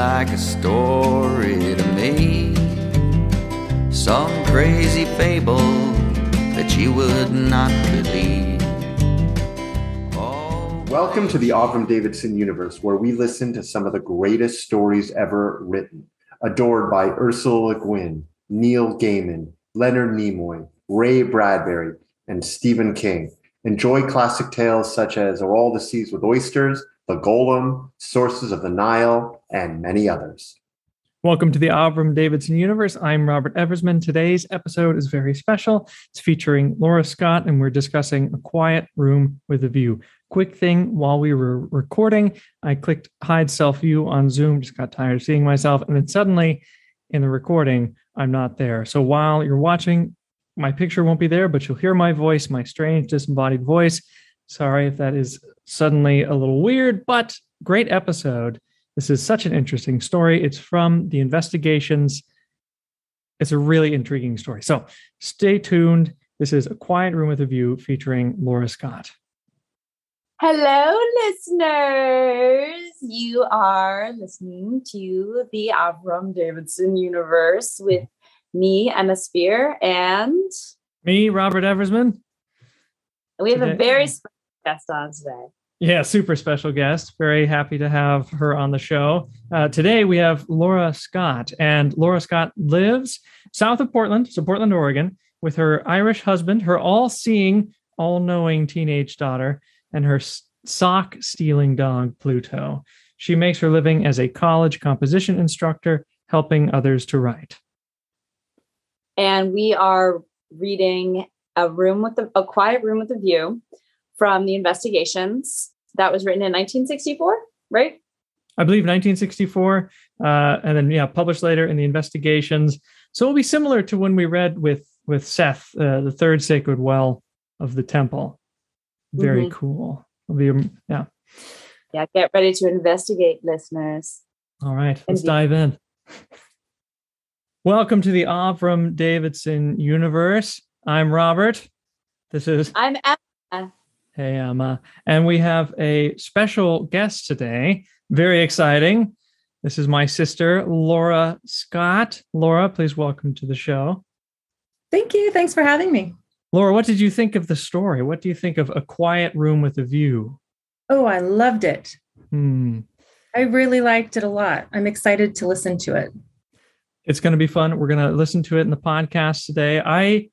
like a story to me. Some crazy fable that you would not believe. Oh, Welcome to the Avram Davidson universe, where we listen to some of the greatest stories ever written, adored by Ursula Le Guin, Neil Gaiman, Leonard Nimoy, Ray Bradbury, and Stephen King. Enjoy classic tales such as Are All the Seas with Oysters, The Golem, Sources of the Nile, and many others. Welcome to the Avram Davidson universe. I'm Robert Eversman. Today's episode is very special. It's featuring Laura Scott, and we're discussing A Quiet Room with a View. Quick thing while we were recording, I clicked hide self view on Zoom, just got tired of seeing myself. And then suddenly in the recording, I'm not there. So while you're watching, my picture won't be there, but you'll hear my voice, my strange disembodied voice. Sorry if that is suddenly a little weird, but great episode. This is such an interesting story. It's from the investigations. It's a really intriguing story. So stay tuned. This is A Quiet Room with a View featuring Laura Scott. Hello, listeners. You are listening to the Avram Davidson universe with me, Emma Spear, and Me, Robert Eversman. we have a very special guest on today. Yeah, super special guest. Very happy to have her on the show. Uh, today we have Laura Scott, and Laura Scott lives south of Portland, so Portland, Oregon, with her Irish husband, her all seeing, all knowing teenage daughter, and her sock stealing dog, Pluto. She makes her living as a college composition instructor, helping others to write. And we are reading a room with a, a quiet room with a view from the investigations that was written in 1964, right? I believe 1964, uh, and then yeah, published later in the investigations. So it'll be similar to when we read with with Seth, uh, the third sacred well of the temple. Very Mhm. cool. It'll be um, yeah. Yeah, get ready to investigate, listeners. All right, let's dive in. Welcome to the Avram Davidson universe. I'm Robert. This is I'm Emma. Hey Emma, and we have a special guest today. Very exciting. This is my sister, Laura Scott. Laura, please welcome to the show. Thank you. Thanks for having me. Laura, what did you think of the story? What do you think of A Quiet Room with a View? Oh, I loved it. Hmm. I really liked it a lot. I'm excited to listen to it. It's going to be fun. We're going to listen to it in the podcast today. I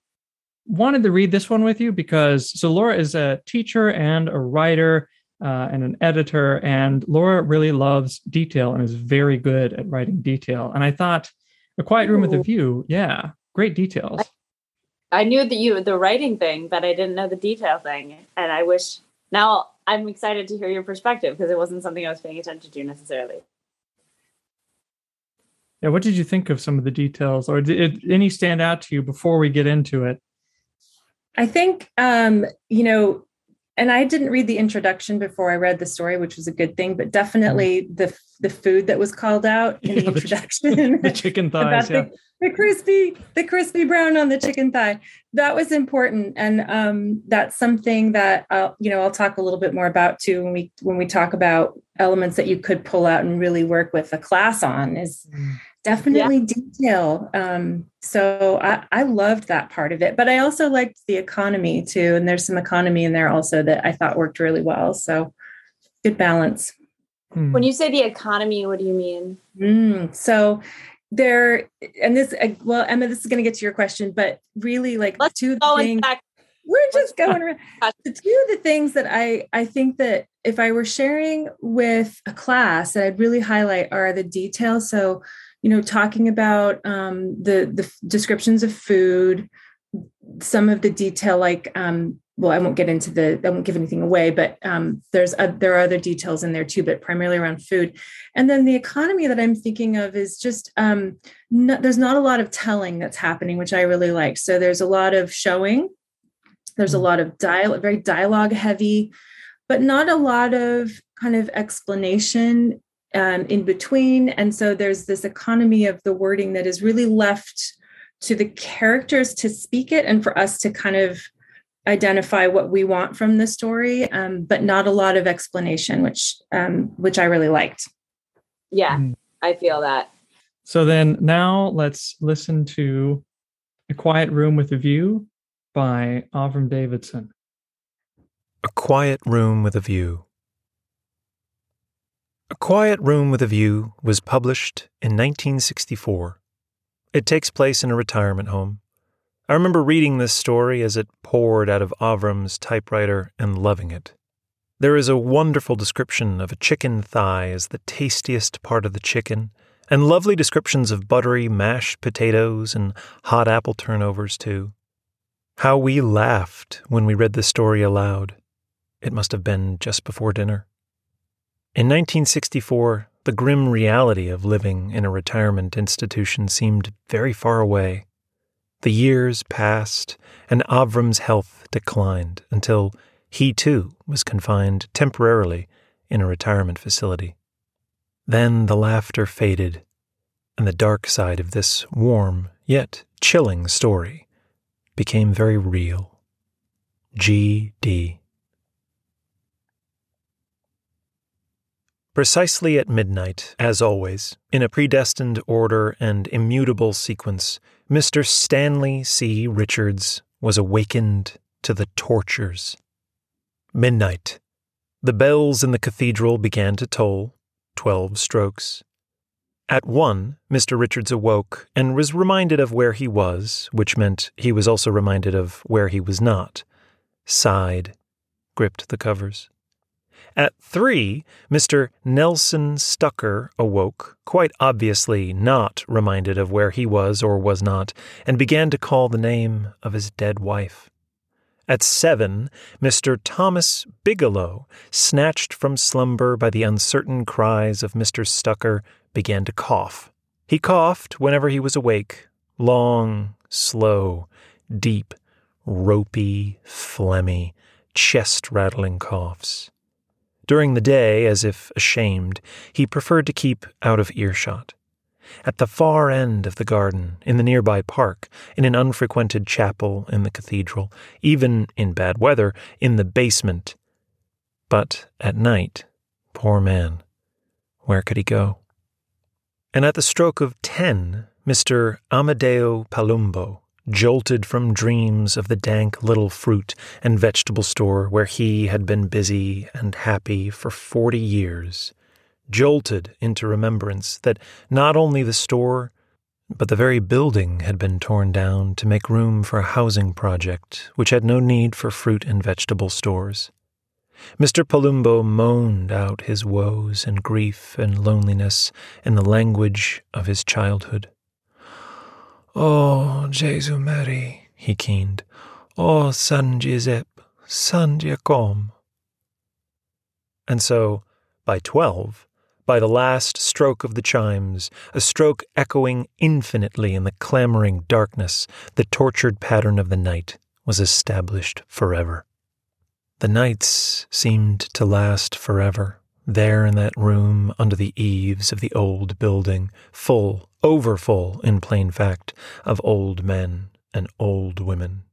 wanted to read this one with you because so Laura is a teacher and a writer uh, and an editor, and Laura really loves detail and is very good at writing detail. And I thought, A Quiet Room with a View, yeah, great details. I knew that you the writing thing, but I didn't know the detail thing. And I wish now I'm excited to hear your perspective because it wasn't something I was paying attention to necessarily. Yeah, what did you think of some of the details, or did any stand out to you before we get into it? I think, um, you know, and I didn't read the introduction before I read the story, which was a good thing, but definitely the the food that was called out in Yeah, the the ch- introduction. The chicken thighs, yeah. the, the crispy the crispy brown on the chicken thigh that was important and um, that's something that I'll, you know i'll talk a little bit more about too when we when we talk about elements that you could pull out and really work with a class on is Definitely detail um, so I, I loved that part of it but i also liked the economy too and there's some economy in there also that i thought worked really well so good balance Hmm. When you say the economy, what do you mean? Mm, so there, and this, uh, well, Emma, this is going to get to your question, but really, like Let's two Go things, back. we're just going around. The two of the things that I I think that if I were sharing with a class, that I'd really highlight are the details. So, you know, talking about um, the the descriptions of food, some of the detail, like um, well, I won't get into the, I won't give anything away, but um, there's a, there are other details in there too, but primarily around food. And then the economy that I'm thinking of is just um, no, there's not a lot of telling that's happening, which I really like. So there's a lot of showing, there's a Mm. lot of dialogue, very dialogue heavy, but not a lot of kind of explanation um, in between. And so there's this economy of the wording that is really left to the characters to speak it and for us to kind of identify what we want from the story, um, but not a lot of explanation, which um, which I really liked. Yeah. Mm. I feel that. So then now let's listen to A Quiet Room with a View by Avram Davidson. A Quiet Room with a View. A Quiet Room with a View was published in 1964. It takes place in a retirement home. I remember reading this story as it poured out of Avram's typewriter and loving it. There is a wonderful description of a chicken thigh as the tastiest part of the chicken, and lovely descriptions of buttery mashed potatoes and hot apple turnovers, too. How we laughed when we read this story aloud. It must have been just before dinner. In 1964, the grim reality of living in a retirement institution seemed very far away. The years passed, and Avram's health declined until he too was confined temporarily in a retirement facility. Then the laughter faded, and the dark side of this warm yet chilling story became very real. G.D. Precisely at midnight, as always, in a predestined order and immutable sequence, Mr. Stanley C. Richards was awakened to the tortures. Midnight. The bells in the cathedral began to toll, twelve strokes. At one, Mr. Richards awoke and was reminded of where he was, which meant he was also reminded of where he was not, sighed, gripped the covers. At three, Mr. Nelson Stucker awoke, quite obviously not reminded of where he was or was not, and began to call the name of his dead wife. At seven, Mr. Thomas Bigelow, snatched from slumber by the uncertain cries of Mr. Stucker, began to cough. He coughed whenever he was awake, long, slow, deep, ropey, phlegmy, chest rattling coughs. During the day, as if ashamed, he preferred to keep out of earshot. At the far end of the garden, in the nearby park, in an unfrequented chapel in the cathedral, even in bad weather, in the basement. But at night, poor man, where could he go? And at the stroke of ten, Mr. Amadeo Palumbo, jolted from dreams of the dank little fruit and vegetable store where he had been busy and happy for forty years, jolted into remembrance that not only the store, but the very building had been torn down to make room for a housing project which had no need for fruit and vegetable stores. Mr. Palumbo moaned out his woes and grief and loneliness in the language of his childhood. Oh, Jesu Mary, he keened. Oh, San Giuseppe, San Giacomo. And so, by twelve, by the last stroke of the chimes, a stroke echoing infinitely in the clamoring darkness, the tortured pattern of the night was established forever. The nights seemed to last forever, there in that room under the eaves of the old building, full, overfull, in plain fact, of old men and old women.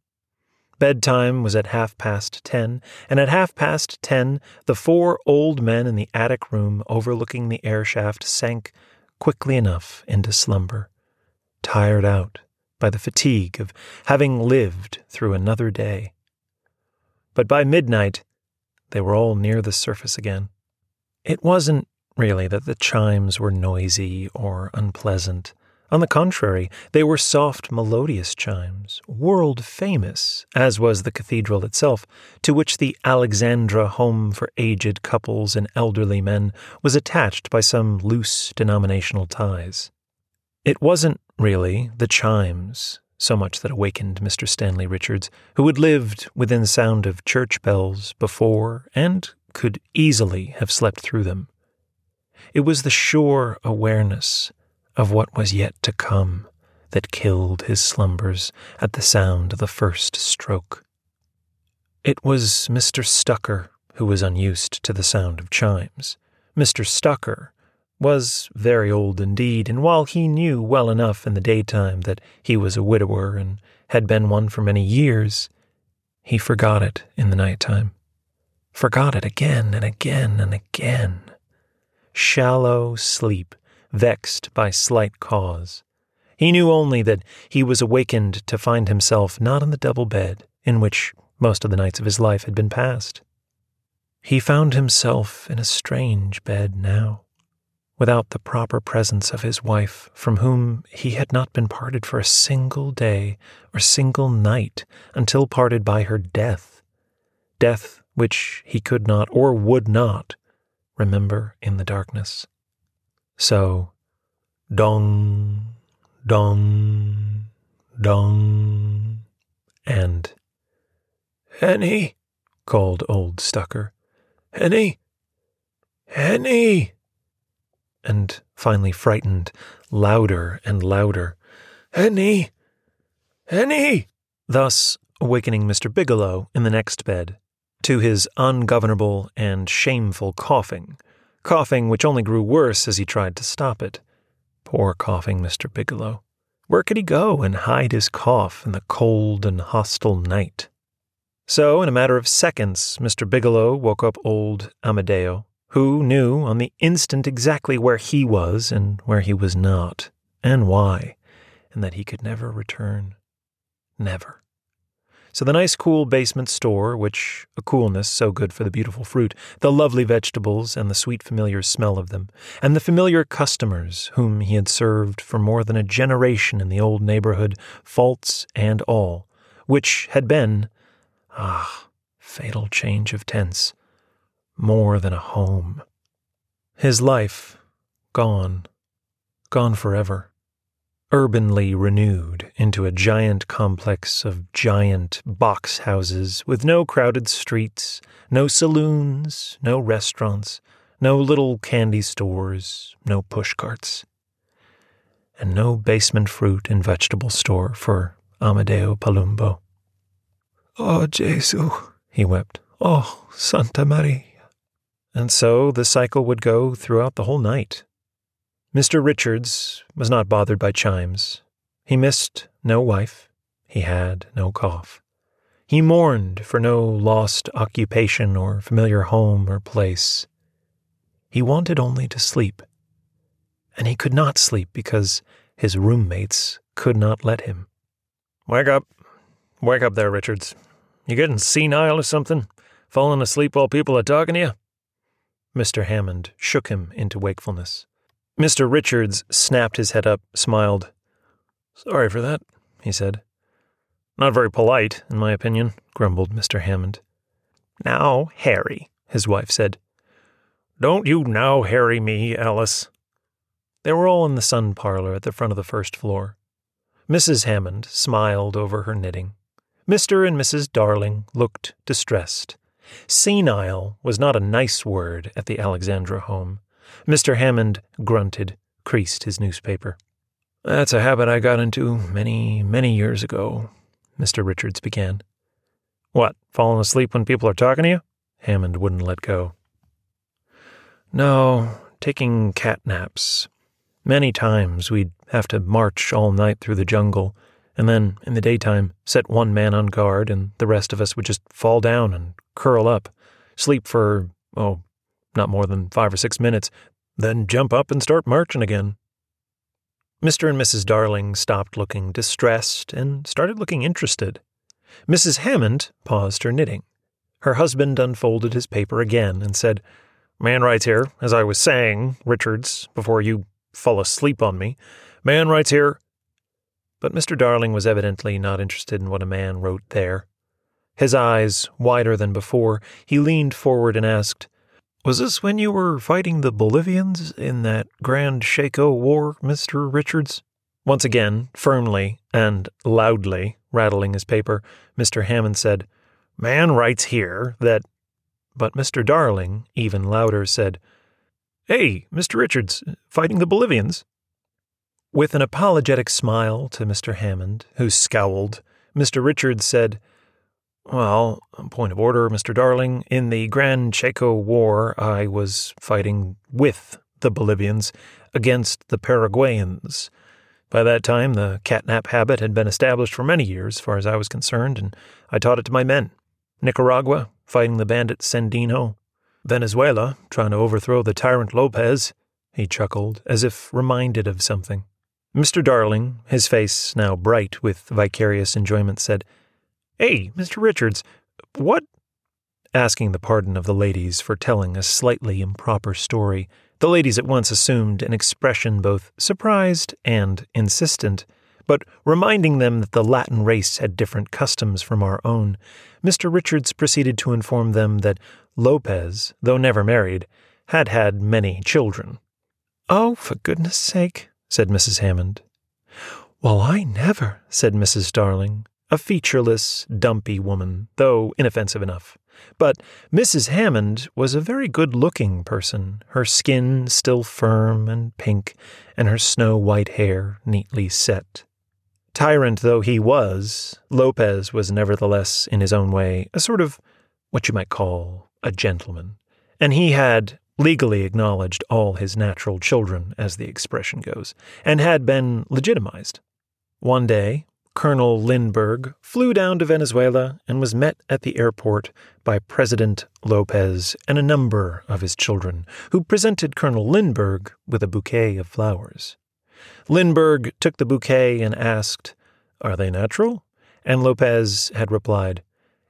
Bedtime was at half past ten, and at half past ten, the four old men in the attic room overlooking the air shaft sank quickly enough into slumber, tired out by the fatigue of having lived through another day. But by midnight, they were all near the surface again. It wasn't really that the chimes were noisy or unpleasant. On the contrary, they were soft, melodious chimes, world famous, as was the cathedral itself, to which the Alexandra Home for Aged Couples and Elderly Men was attached by some loose denominational ties. It wasn't really the chimes so much that awakened Mr. Stanley Richards, who had lived within sound of church bells before and could easily have slept through them. It was the sure awareness of what was yet to come that killed his slumbers at the sound of the first stroke. It was Mr. Stucker who was unused to the sound of chimes. Mr. Stucker was very old indeed, and while he knew well enough in the daytime that he was a widower and had been one for many years, he forgot it in the night time forgot it again and again and again. Shallow sleep, vexed by slight cause. He knew only that he was awakened to find himself not in the double bed in which most of the nights of his life had been passed. He found himself in a strange bed now, without the proper presence of his wife, from whom he had not been parted for a single day or single night until parted by her death, death which he could not or would not remember in the darkness. So, dong, dong, dong, and Henny, called old Stucker. Henny, Henny, and finally frightened, louder and louder. Henny, Henny, thus awakening Mr. Bigelow in the next bed to his ungovernable and shameful coughing, coughing which only grew worse as he tried to stop it. Poor coughing Mr. Bigelow. Where could he go and hide his cough in the cold and hostile night? So, in a matter of seconds, Mr. Bigelow woke up old Amadeo, who knew on the instant exactly where he was and where he was not, and why, and that he could never return. Never. So the nice cool basement store, which a coolness so good for the beautiful fruit, the lovely vegetables and the sweet familiar smell of them, and the familiar customers whom he had served for more than a generation in the old neighborhood, faults and all, which had been, ah, fatal change of tense, more than a home. His life gone, gone forever urbanly renewed into a giant complex of giant box houses with no crowded streets, no saloons, no restaurants, no little candy stores, no pushcarts, and no basement fruit and vegetable store for Amadeo Palumbo. Oh, Jesu, he wept. Oh, Santa Maria. And so the cycle would go throughout the whole night Mr. Richards was not bothered by chimes. He missed no wife. He had no cough. He mourned for no lost occupation or familiar home or place. He wanted only to sleep. And he could not sleep because his roommates could not let him. Wake up. Wake up there, Richards. You getting senile or something? Falling asleep while people are talking to you? Mr. Hammond shook him into wakefulness. Mr. Richards snapped his head up, smiled. Sorry for that, he said. Not very polite, in my opinion, grumbled Mr. Hammond. Now, Harry, his wife said. Don't you now harry me, Alice. They were all in the sun parlor at the front of the first floor. Mrs. Hammond smiled over her knitting. Mr. and Mrs. Darling looked distressed. Senile was not a nice word at the Alexandra home. Mr. Hammond grunted, creased his newspaper. That's a habit I got into many, many years ago, Mr. Richards began. What, falling asleep when people are talking to you? Hammond wouldn't let go. No, taking cat naps. Many times we'd have to march all night through the jungle, and then, in the daytime, set one man on guard, and the rest of us would just fall down and curl up, sleep for, oh, not more than five or six minutes, then jump up and start marching again. Mr. and Mrs. Darling stopped looking distressed and started looking interested. Mrs. Hammond paused her knitting. Her husband unfolded his paper again and said, Man writes here, as I was saying, Richards, before you fall asleep on me. Man writes here. But Mr. Darling was evidently not interested in what a man wrote there. His eyes wider than before, he leaned forward and asked, was this when you were fighting the Bolivians in that Grand Chaco War, Mr. Richards? Once again, firmly and loudly rattling his paper, Mr. Hammond said, Man writes here that. But Mr. Darling, even louder, said, Hey, Mr. Richards, fighting the Bolivians? With an apologetic smile to Mr. Hammond, who scowled, Mr. Richards said, well, point of order, Mr. Darling. In the Grand Chaco War, I was fighting with the Bolivians against the Paraguayans. By that time, the catnap habit had been established for many years, as far as I was concerned, and I taught it to my men. Nicaragua, fighting the bandit Sandino. Venezuela, trying to overthrow the tyrant Lopez. he chuckled, as if reminded of something. Mr. Darling, his face now bright with vicarious enjoyment, said, Hey, Mr. Richards, what? Asking the pardon of the ladies for telling a slightly improper story, the ladies at once assumed an expression both surprised and insistent. But reminding them that the Latin race had different customs from our own, Mr. Richards proceeded to inform them that Lopez, though never married, had had many children. Oh, for goodness sake, said Mrs. Hammond. Well, I never, said Mrs. Darling, a featureless, dumpy woman, though inoffensive enough. But Mrs. Hammond was a very good looking person, her skin still firm and pink, and her snow white hair neatly set. Tyrant though he was, Lopez was nevertheless, in his own way, a sort of what you might call a gentleman, and he had legally acknowledged all his natural children, as the expression goes, and had been legitimized. One day, Colonel Lindbergh flew down to Venezuela and was met at the airport by President Lopez and a number of his children, who presented Colonel Lindbergh with a bouquet of flowers. Lindbergh took the bouquet and asked, Are they natural? And Lopez had replied,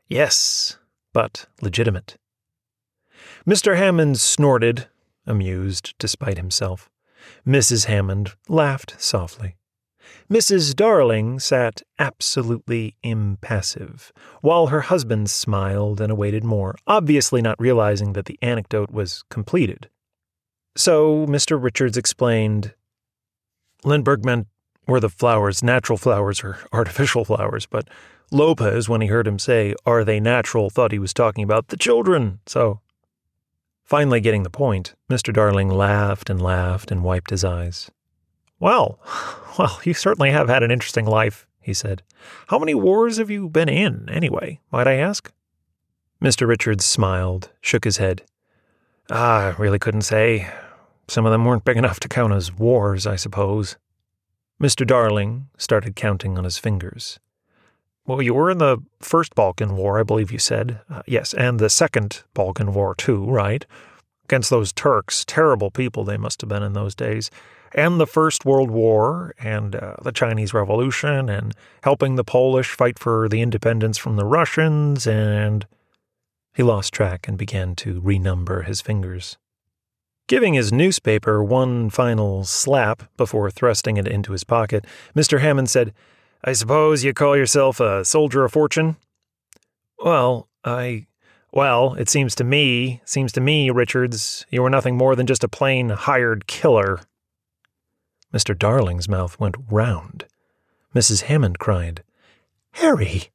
Yes, but legitimate. Mr. Hammond snorted, amused despite himself. Mrs. Hammond laughed softly. Mrs. Darling sat absolutely impassive, while her husband smiled and awaited more, obviously not realizing that the anecdote was completed. So Mr. Richards explained Lindbergh meant were the flowers natural flowers or artificial flowers, but Lopez, when he heard him say, Are they natural, thought he was talking about the children. So, finally getting the point, Mr. Darling laughed and laughed and wiped his eyes. Well, well, you certainly have had an interesting life, he said. How many wars have you been in, anyway, might I ask? Mr. Richards smiled, shook his head. Ah, I really couldn't say. Some of them weren't big enough to count as wars, I suppose. Mr. Darling started counting on his fingers. Well, you were in the first Balkan War, I believe you said. Uh, yes, and the second Balkan War, too, right? Against those Turks. Terrible people they must have been in those days. And the First World War, and uh, the Chinese Revolution, and helping the Polish fight for the independence from the Russians, and. He lost track and began to renumber his fingers. Giving his newspaper one final slap before thrusting it into his pocket, Mr. Hammond said, I suppose you call yourself a soldier of fortune? Well, I. Well, it seems to me, seems to me, Richards, you were nothing more than just a plain hired killer. Mr. Darling's mouth went round. Mrs. Hammond cried, Harry!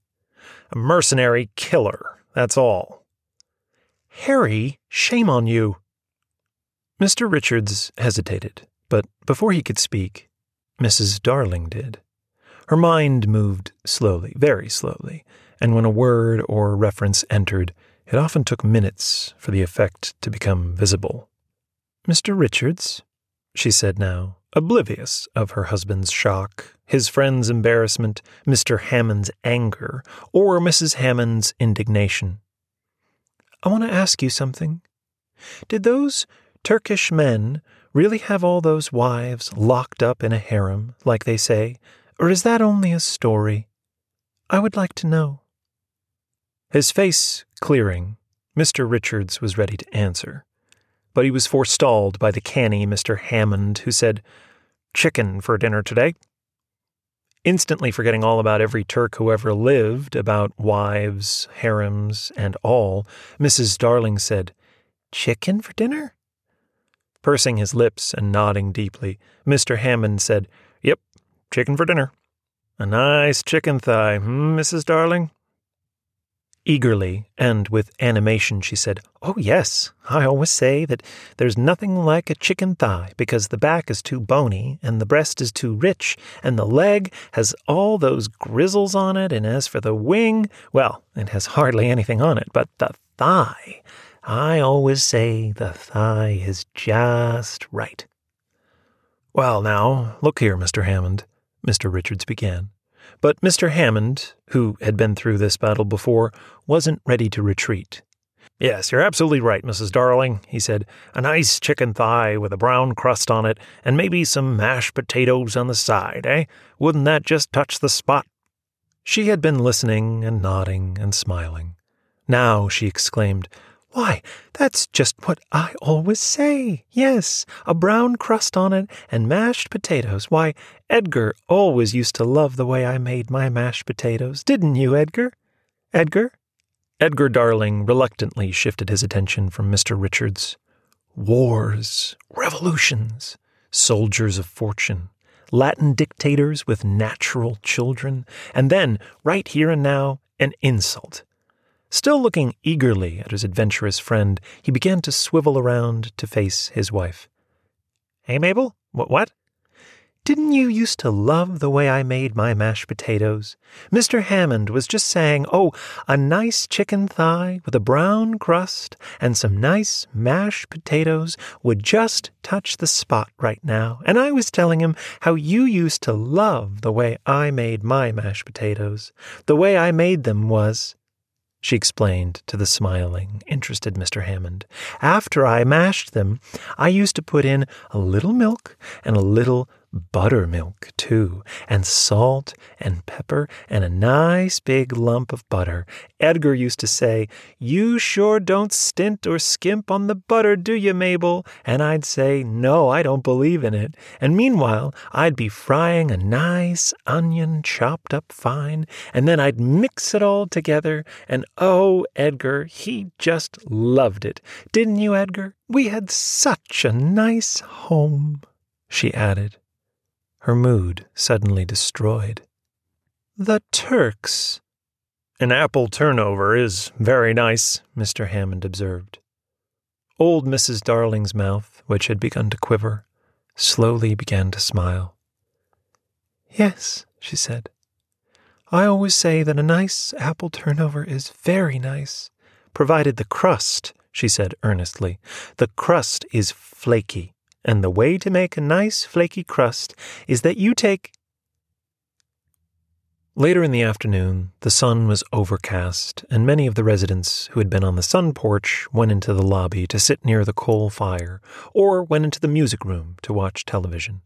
A mercenary killer, that's all. Harry, shame on you! Mr. Richards hesitated, but before he could speak, Mrs. Darling did. Her mind moved slowly, very slowly, and when a word or reference entered, it often took minutes for the effect to become visible. Mr. Richards, she said now, oblivious of her husband's shock, his friend's embarrassment, Mr. Hammond's anger, or Mrs. Hammond's indignation. I want to ask you something. Did those Turkish men really have all those wives locked up in a harem, like they say, or is that only a story? I would like to know. His face clearing, Mr. Richards was ready to answer, but he was forestalled by the canny Mr. Hammond, who said, Chicken for dinner today. Instantly forgetting all about every Turk who ever lived, about wives, harems, and all, Mrs. Darling said, Chicken for dinner? Pursing his lips and nodding deeply, Mr. Hammond said, Yep, chicken for dinner. A nice chicken thigh, hmm, Mrs. Darling? Eagerly and with animation, she said, Oh, yes, I always say that there's nothing like a chicken thigh because the back is too bony and the breast is too rich and the leg has all those grizzles on it. And as for the wing, well, it has hardly anything on it, but the thigh, I always say the thigh is just right. Well, now, look here, Mr. Hammond, Mr. Richards began. But Mr. Hammond, who had been through this battle before, wasn't ready to retreat. Yes, you're absolutely right, Mrs. Darling, he said. A nice chicken thigh with a brown crust on it, and maybe some mashed potatoes on the side, eh? Wouldn't that just touch the spot? She had been listening and nodding and smiling. Now she exclaimed, Why, that's just what I always say. Yes, a brown crust on it and mashed potatoes. Why, Edgar always used to love the way I made my mashed potatoes, didn't you, Edgar? Edgar? Edgar Darling reluctantly shifted his attention from Mr. Richards. Wars, revolutions, soldiers of fortune, Latin dictators with natural children, and then, right here and now, an insult. Still looking eagerly at his adventurous friend, he began to swivel around to face his wife. Hey, Mabel? What? What? Didn't you used to love the way I made my mashed potatoes? Mr. Hammond was just saying, oh, a nice chicken thigh with a brown crust and some nice mashed potatoes would just touch the spot right now. And I was telling him how you used to love the way I made my mashed potatoes. The way I made them was, she explained to the smiling, interested Mr. Hammond. After I mashed them, I used to put in a little milk and a little buttermilk, too, and salt and pepper and a nice big lump of butter. Edgar used to say, You sure don't stint or skimp on the butter, do you, Mabel? And I'd say, No, I don't believe in it. And meanwhile, I'd be frying a nice onion chopped up fine, and then I'd mix it all together. And oh, Edgar, he just loved it. Didn't you, Edgar? We had such a nice home, she added her mood suddenly destroyed. The Turks. An apple turnover is very nice, Mr. Hammond observed. Old Mrs. Darling's mouth, which had begun to quiver, slowly began to smile. Yes, she said. I always say that a nice apple turnover is very nice, provided the crust, she said earnestly, the crust is flaky. And the way to make a nice flaky crust is that you take. Later in the afternoon, the sun was overcast, and many of the residents who had been on the sun porch went into the lobby to sit near the coal fire, or went into the music room to watch television.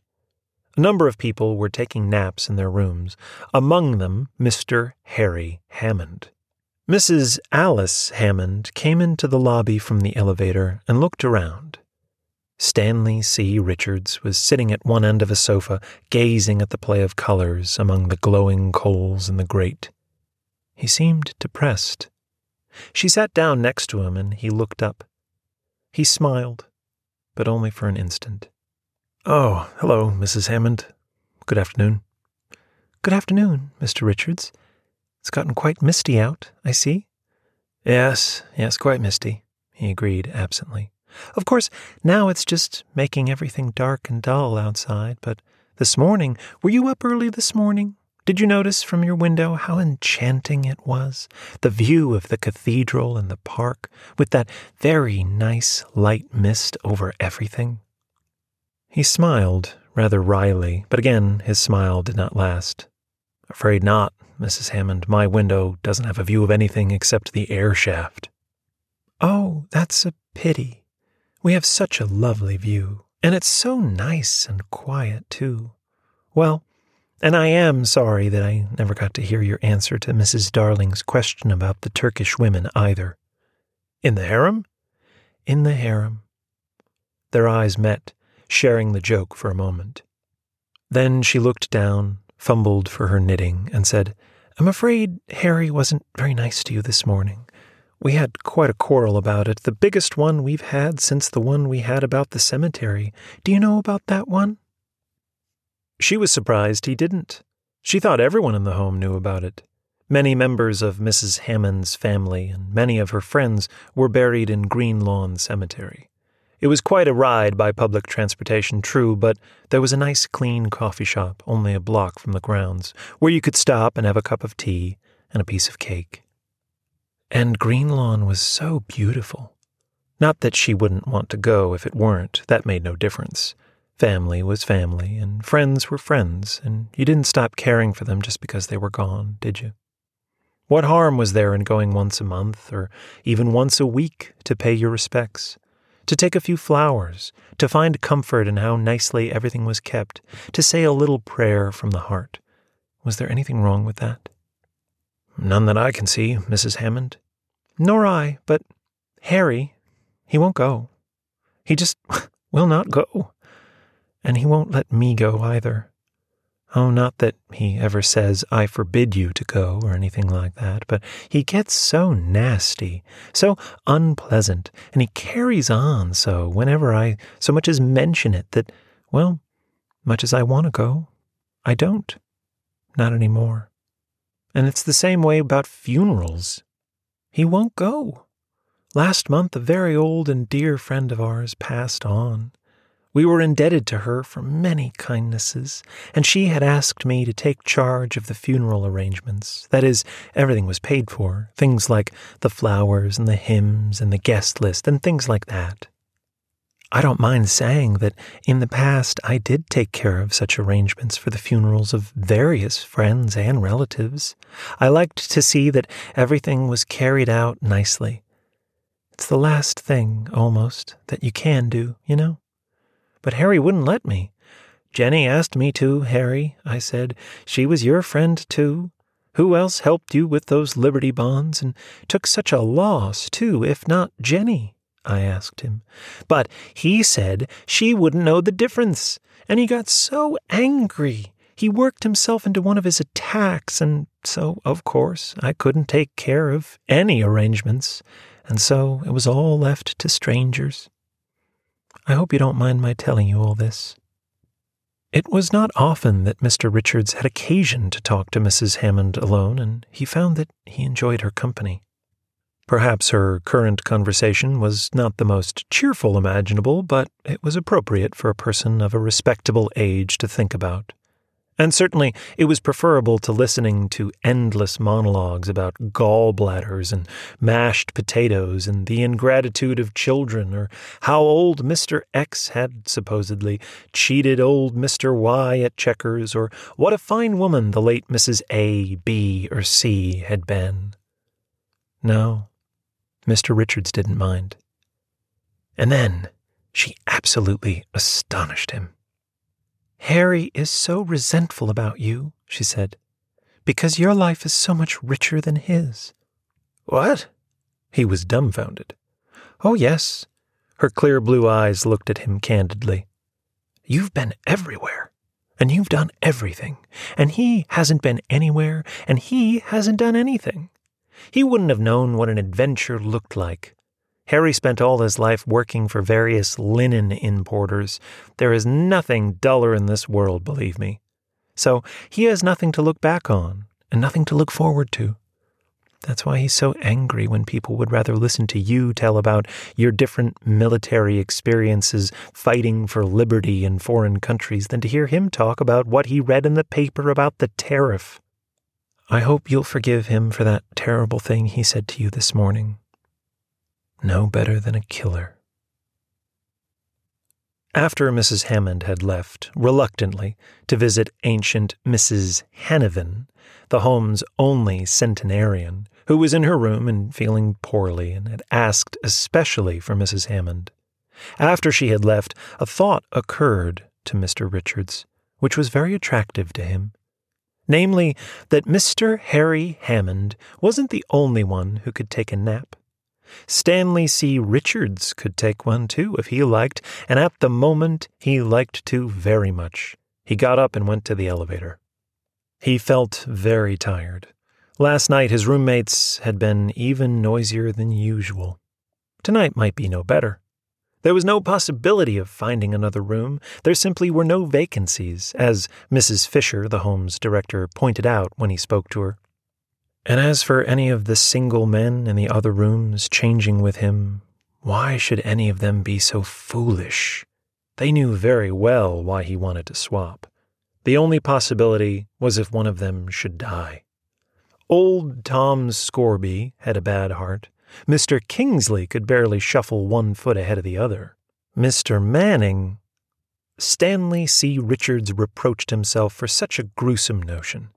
A number of people were taking naps in their rooms, among them Mr. Harry Hammond. Mrs. Alice Hammond came into the lobby from the elevator and looked around. Stanley C. Richards was sitting at one end of a sofa, gazing at the play of colors among the glowing coals in the grate. He seemed depressed. She sat down next to him, and he looked up. He smiled, but only for an instant. Oh, hello, Mrs. Hammond. Good afternoon. Good afternoon, Mr. Richards. It's gotten quite misty out, I see. Yes, yes, quite misty, he agreed absently. Of course, now it's just making everything dark and dull outside, but this morning, were you up early this morning? Did you notice from your window how enchanting it was? The view of the cathedral and the park, with that very nice light mist over everything? He smiled, rather wryly, but again his smile did not last. Afraid not, Mrs. Hammond. My window doesn't have a view of anything except the air shaft. Oh, that's a pity, we have such a lovely view, and it's so nice and quiet, too. Well, and I am sorry that I never got to hear your answer to Mrs. Darling's question about the Turkish women either. In the harem? In the harem. Their eyes met, sharing the joke for a moment. Then she looked down, fumbled for her knitting, and said, I'm afraid Harry wasn't very nice to you this morning. We had quite a quarrel about it, the biggest one we've had since the one we had about the cemetery. Do you know about that one? She was surprised he didn't. She thought everyone in the home knew about it. Many members of Mrs. Hammond's family and many of her friends were buried in Green Lawn Cemetery. It was quite a ride by public transportation, true, but there was a nice clean coffee shop only a block from the grounds where you could stop and have a cup of tea and a piece of cake. And Green Lawn was so beautiful. Not that she wouldn't want to go if it weren't, that made no difference. Family was family, and friends were friends, and you didn't stop caring for them just because they were gone, did you? What harm was there in going once a month, or even once a week, to pay your respects? To take a few flowers, to find comfort in how nicely everything was kept, to say a little prayer from the heart. Was there anything wrong with that? None that I can see, Mrs. Hammond. Nor I, but Harry, he won't go. He just will not go. And he won't let me go either. Oh, not that he ever says, I forbid you to go, or anything like that, but he gets so nasty, so unpleasant, and he carries on so whenever I so much as mention it that, well, much as I want to go, I don't. Not any more. And it's the same way about funerals. He won't go. Last month, a very old and dear friend of ours passed on. We were indebted to her for many kindnesses, and she had asked me to take charge of the funeral arrangements. That is, everything was paid for, things like the flowers and the hymns and the guest list and things like that. I don't mind saying that in the past I did take care of such arrangements for the funerals of various friends and relatives. I liked to see that everything was carried out nicely. It's the last thing, almost, that you can do, you know? But Harry wouldn't let me. Jenny asked me to, Harry, I said. She was your friend, too. Who else helped you with those Liberty bonds and took such a loss, too, if not Jenny? I asked him. But he said she wouldn't know the difference, and he got so angry. He worked himself into one of his attacks, and so, of course, I couldn't take care of any arrangements, and so it was all left to strangers. I hope you don't mind my telling you all this. It was not often that Mr. Richards had occasion to talk to Mrs. Hammond alone, and he found that he enjoyed her company. Perhaps her current conversation was not the most cheerful imaginable, but it was appropriate for a person of a respectable age to think about. And certainly it was preferable to listening to endless monologues about gallbladders and mashed potatoes and the ingratitude of children, or how old Mr. X had supposedly cheated old Mr. Y at checkers, or what a fine woman the late Mrs. A, B, or C had been. No, Mr. Richards didn't mind. And then she absolutely astonished him. Harry is so resentful about you, she said, because your life is so much richer than his. What? He was dumbfounded. Oh, yes. Her clear blue eyes looked at him candidly. You've been everywhere, and you've done everything, and he hasn't been anywhere, and he hasn't done anything. He wouldn't have known what an adventure looked like. Harry spent all his life working for various linen importers. There is nothing duller in this world, believe me. So he has nothing to look back on and nothing to look forward to. That's why he's so angry when people would rather listen to you tell about your different military experiences fighting for liberty in foreign countries than to hear him talk about what he read in the paper about the tariff. I hope you'll forgive him for that terrible thing he said to you this morning no better than a killer. After Mrs. Hammond had left, reluctantly, to visit ancient Mrs. Hannavin, the home's only centenarian, who was in her room and feeling poorly and had asked especially for Mrs. Hammond. After she had left, a thought occurred to Mr. Richards, which was very attractive to him. Namely, that Mr. Harry Hammond wasn't the only one who could take a nap. Stanley C. Richards could take one too if he liked, and at the moment he liked to very much. He got up and went to the elevator. He felt very tired. Last night his roommates had been even noisier than usual. Tonight might be no better. There was no possibility of finding another room. There simply were no vacancies, as Mrs. Fisher, the home's director, pointed out when he spoke to her. And as for any of the single men in the other rooms changing with him, why should any of them be so foolish? They knew very well why he wanted to swap. The only possibility was if one of them should die. Old Tom Scorby had a bad heart. Mr. Kingsley could barely shuffle one foot ahead of the other. Mr. Manning. Stanley C. Richards reproached himself for such a gruesome notion.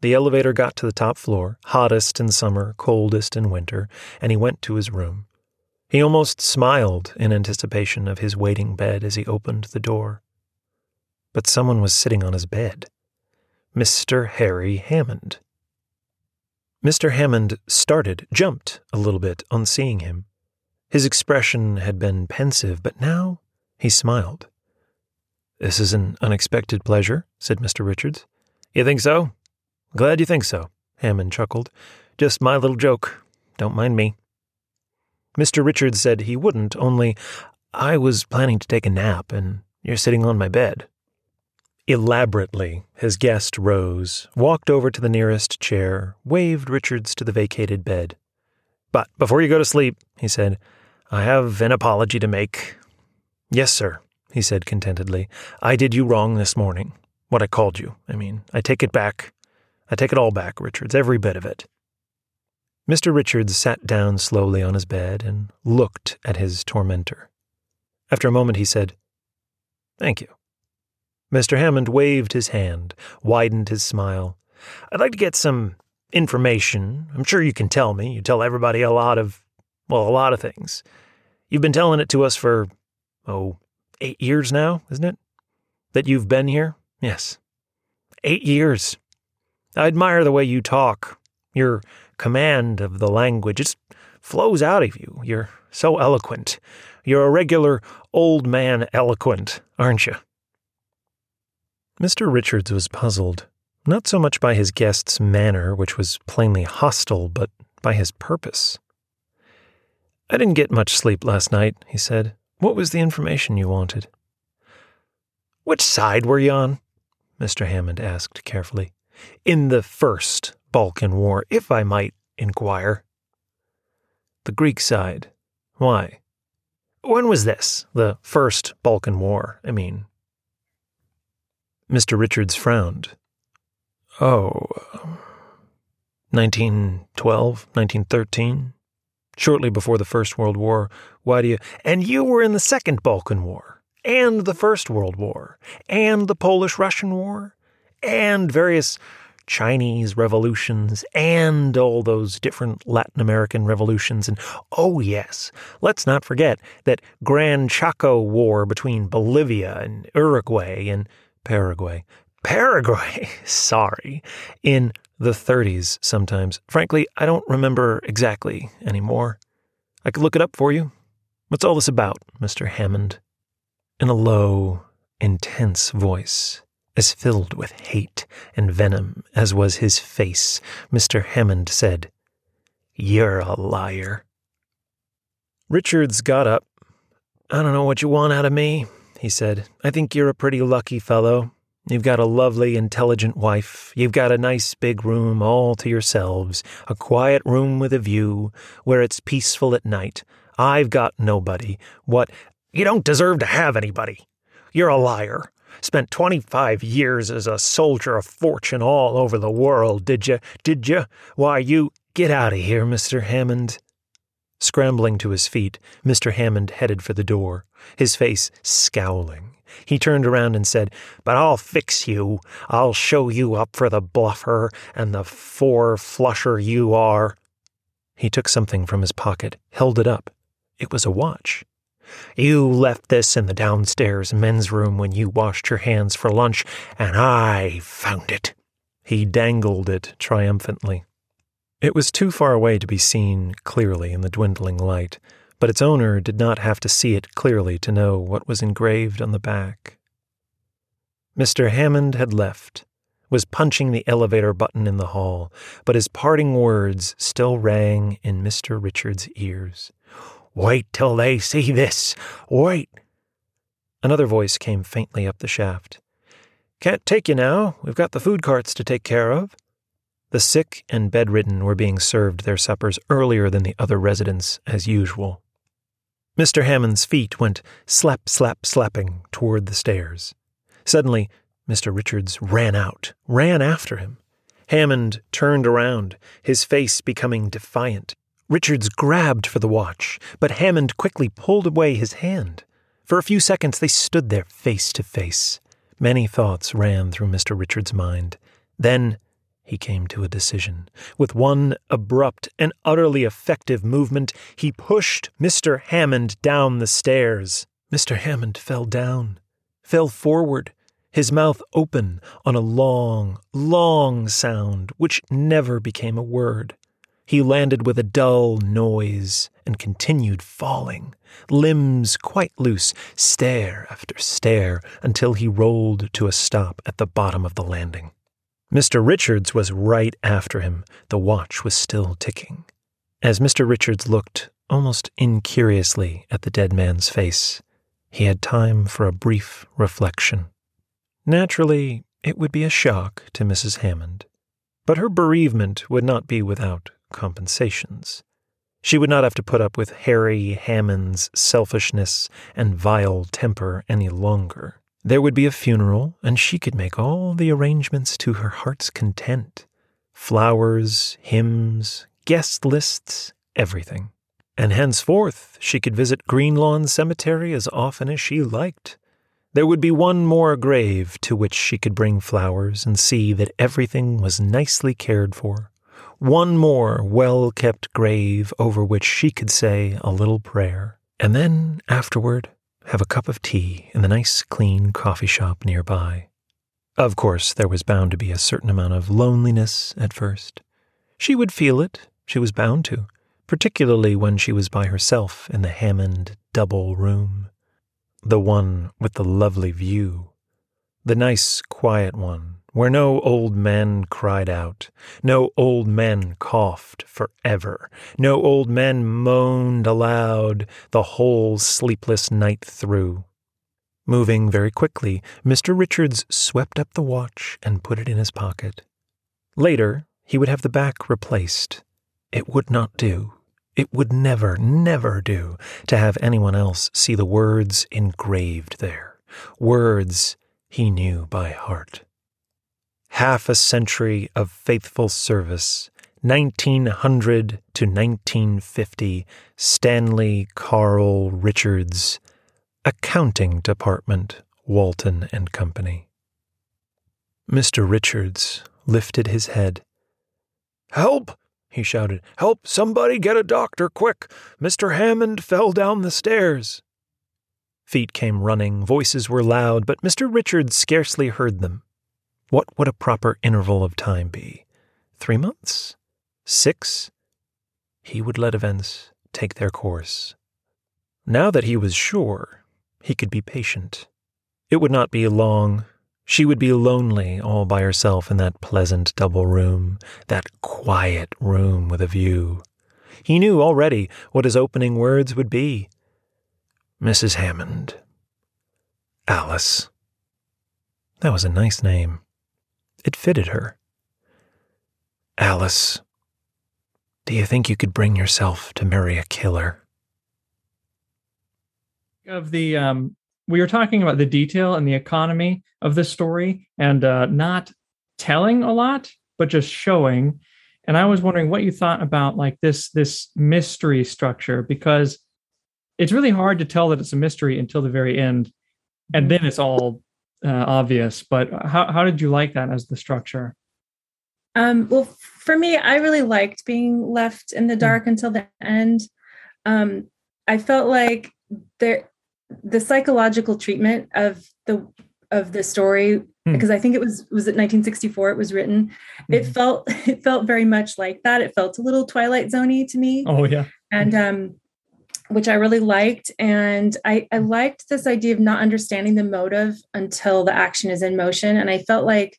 The elevator got to the top floor, hottest in summer, coldest in winter, and he went to his room. He almost smiled in anticipation of his waiting bed as he opened the door. But someone was sitting on his bed Mr. Harry Hammond. Mr. Hammond started, jumped a little bit on seeing him. His expression had been pensive, but now he smiled. This is an unexpected pleasure, said Mr. Richards. You think so? Glad you think so, Hammond chuckled. Just my little joke. Don't mind me. Mr. Richards said he wouldn't, only I was planning to take a nap, and you're sitting on my bed. Elaborately, his guest rose, walked over to the nearest chair, waved Richards to the vacated bed. But before you go to sleep, he said, I have an apology to make. Yes, sir, he said contentedly. I did you wrong this morning. What I called you. I mean, I take it back. I take it all back, Richards, every bit of it. Mr. Richards sat down slowly on his bed and looked at his tormentor. After a moment, he said, Thank you. Mr. Hammond waved his hand, widened his smile. I'd like to get some information. I'm sure you can tell me. You tell everybody a lot of, well, a lot of things. You've been telling it to us for, oh, eight years now, isn't it? That you've been here? Yes. Eight years. I admire the way you talk, your command of the language. It flows out of you. You're so eloquent. You're a regular old man eloquent, aren't you? Mr. Richards was puzzled, not so much by his guest's manner, which was plainly hostile, but by his purpose. I didn't get much sleep last night, he said. What was the information you wanted? Which side were you on? Mr. Hammond asked carefully. In the first Balkan War, if I might inquire. The Greek side. Why? When was this? The first Balkan War, I mean. Mr. Richards frowned. Oh, um, 1912, 1913? Shortly before the First World War. Why do you. And you were in the Second Balkan War, and the First World War, and the Polish Russian War, and various Chinese revolutions, and all those different Latin American revolutions. And oh, yes, let's not forget that Gran Chaco War between Bolivia and Uruguay and Paraguay. Paraguay, sorry, in the 30s sometimes. Frankly, I don't remember exactly anymore. I could look it up for you. What's all this about, Mr. Hammond? In a low, intense voice, as filled with hate and venom as was his face, Mr. Hammond said, You're a liar. Richards got up. I don't know what you want out of me, he said. I think you're a pretty lucky fellow. You've got a lovely, intelligent wife. You've got a nice big room all to yourselves, a quiet room with a view, where it's peaceful at night. I've got nobody. What? You don't deserve to have anybody. You're a liar. Spent 25 years as a soldier of fortune all over the world, did you? Did you? Why, you. Get out of here, Mr. Hammond. Scrambling to his feet, Mr. Hammond headed for the door, his face scowling. He turned around and said, But I'll fix you. I'll show you up for the bluffer and the four flusher you are. He took something from his pocket, held it up. It was a watch. You left this in the downstairs men's room when you washed your hands for lunch, and I found it. He dangled it triumphantly. It was too far away to be seen clearly in the dwindling light, but its owner did not have to see it clearly to know what was engraved on the back. Mr. Hammond had left, was punching the elevator button in the hall, but his parting words still rang in Mr. Richards' ears. Wait till they see this! Wait! Another voice came faintly up the shaft. Can't take you now. We've got the food carts to take care of. The sick and bedridden were being served their suppers earlier than the other residents, as usual. Mr. Hammond's feet went slap, slap, slapping toward the stairs. Suddenly, Mr. Richards ran out, ran after him. Hammond turned around, his face becoming defiant. Richards grabbed for the watch, but Hammond quickly pulled away his hand. For a few seconds they stood there face to face. Many thoughts ran through Mr. Richards' mind. Then he came to a decision. With one abrupt and utterly effective movement, he pushed Mr. Hammond down the stairs. Mr. Hammond fell down, fell forward, his mouth open on a long, long sound which never became a word. He landed with a dull noise and continued falling, limbs quite loose, stair after stair, until he rolled to a stop at the bottom of the landing. Mr. Richards was right after him. The watch was still ticking. As Mr. Richards looked almost incuriously at the dead man's face, he had time for a brief reflection. Naturally, it would be a shock to Mrs. Hammond, but her bereavement would not be without compensations. She would not have to put up with Harry Hammond's selfishness and vile temper any longer. There would be a funeral, and she could make all the arrangements to her heart's content flowers, hymns, guest lists, everything. And henceforth she could visit Greenlawn Cemetery as often as she liked. There would be one more grave to which she could bring flowers and see that everything was nicely cared for one more well kept grave over which she could say a little prayer, and then afterward have a cup of tea in the nice clean coffee shop nearby. Of course, there was bound to be a certain amount of loneliness at first. She would feel it, she was bound to, particularly when she was by herself in the Hammond double room. The one with the lovely view. The nice, quiet one where no old men cried out, no old men coughed forever, no old men moaned aloud the whole sleepless night through. Moving very quickly, Mr. Richards swept up the watch and put it in his pocket. Later, he would have the back replaced. It would not do. It would never, never do to have anyone else see the words engraved there. Words he knew by heart half a century of faithful service, 1900 to 1950, Stanley Carl Richards, Accounting Department, Walton and Company. Mr. Richards lifted his head. Help! he shouted. Help! Somebody get a doctor, quick! Mr. Hammond fell down the stairs. Feet came running, voices were loud, but Mr. Richards scarcely heard them. What would a proper interval of time be? Three months? Six? He would let events take their course. Now that he was sure, he could be patient. It would not be long. She would be lonely all by herself in that pleasant double room, that quiet room with a view. He knew already what his opening words would be. Mrs. Hammond. Alice. That was a nice name. It fitted her. Alice, do you think you could bring yourself to marry a killer? Of the, um, we were talking about the detail and the economy of the story and uh, not telling a lot, but just showing. And I was wondering what you thought about like this this mystery structure because it's really hard to tell that it's a mystery until the very end, and then it's all uh, obvious, but how, how did you like that as the structure? Um, well, for me, I really liked being left in the hmm. dark mm. until the end. Um, I felt like there, the psychological treatment of the of the story mm. because I think it was was it 1964 it was written. Mm. It hmm. felt it felt very much like that. It felt a little Twilight Zoney to me. Oh yeah, and um, which I really liked. And I, I liked this idea of not understanding the motive until the action is in motion. And I felt like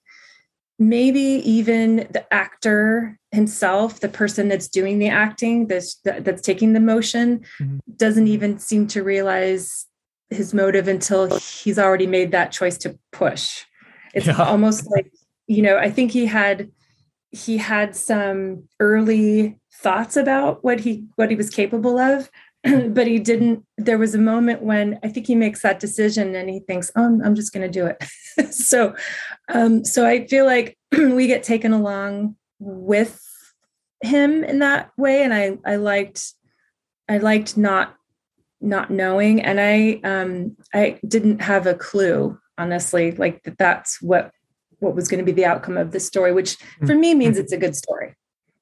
maybe even the actor himself, the person that's doing the acting, that's, that's taking the motion, mm-hmm. doesn't even seem to realize his motive until he's already made that choice to push. It's yeah. almost like, you know, I think he had he had some early thoughts about what he what he was capable of but he didn't there was a moment when i think he makes that decision and he thinks oh i'm, I'm just going to do it so um, so i feel like we get taken along with him in that way and i i liked i liked not not knowing and i um i didn't have a clue honestly like that that's what what was going to be the outcome of the story, which for me means it's a good story.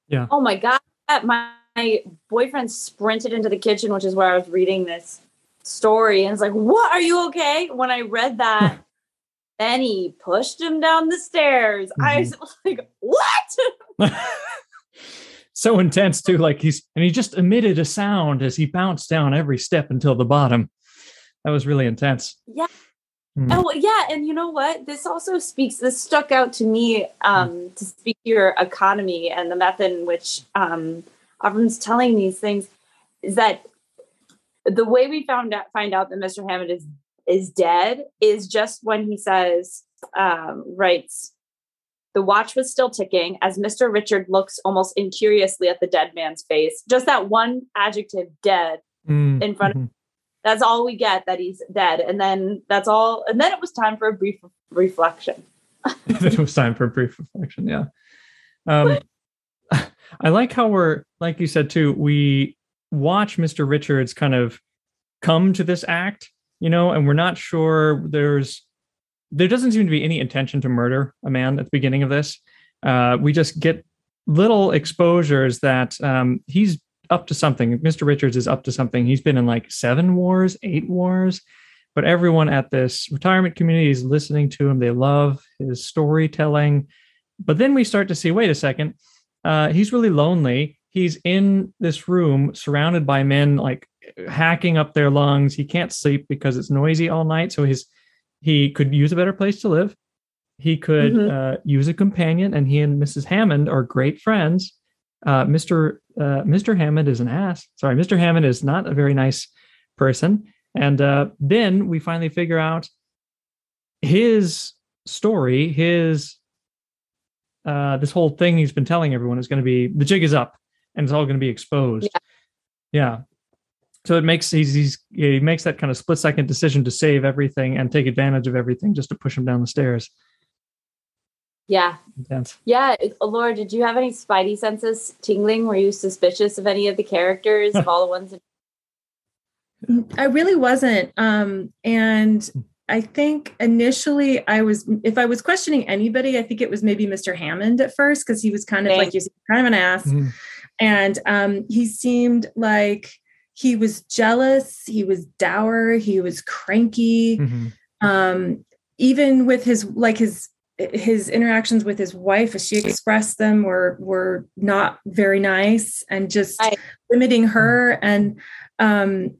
Yeah. Oh my god, my, my boyfriend sprinted into the kitchen, which is where I was reading this story, and it's like, "What? Are you okay?" When I read that, then he pushed him down the stairs. I was like, "What?" so intense too. Like he's and he just emitted a sound as he bounced down every step until the bottom. That was really intense. Yeah. Hmm. Oh yeah, and you know what? This also speaks. This stuck out to me um, to speak your economy and the method in which um, Avram's telling these things is that the way we found out find out that Mr. Hammond is is dead is just when he says um, writes the watch was still ticking as Mr. Richard looks almost incuriously at the dead man's face. Just that one adjective, dead, Mm, in front of mhm. that's all we get that he's dead and then that's all and then it was time for a brief reflection it was time for a brief reflection. Yeah. Um, I like how we're, like you said too, we watch Mr. Richards kind of come to this act, you know, and we're not sure there's, there doesn't seem to be any intention to murder a man at the beginning of this. Uh, we just get little exposures that um, he's up to something. Mr. Richards is up to something. He's been in like seven wars, eight wars but everyone at this retirement community is listening to him. They love his storytelling. But then we start to see wait a second, uh, he's really lonely. He's in this room surrounded by men like hacking up their lungs. He can't sleep because it's noisy all night. So his he could use a better place to live. He could Mhm. uh, use a companion, and he and Mrs. Hammond are great friends. Uh, Mr. Uh, Mr. Hammond is an ass. Sorry, Mr. Hammond is not a very nice person. And uh, then we finally figure out his story, his uh, this whole thing he's been telling everyone is going to be the jig is up, and it's all going to be exposed. Yeah. So it makes he's, he's he makes that kind of split second decision to save everything and take advantage of everything just to push him down the stairs. yeah Intense. yeah laura did you have any spidey senses tingling were you suspicious of any of the characters of all the ones I really wasn't. Um, and I think initially I was, if I was questioning anybody, I think it was maybe Mr. Hammond at first because he was kind of Same. like you said, kind of an ass, Mhm. and um, he seemed like he was jealous, he was dour, he was cranky. Mhm. Um, even with his like his his interactions with his wife as she expressed them were were not very nice and just I- limiting her and um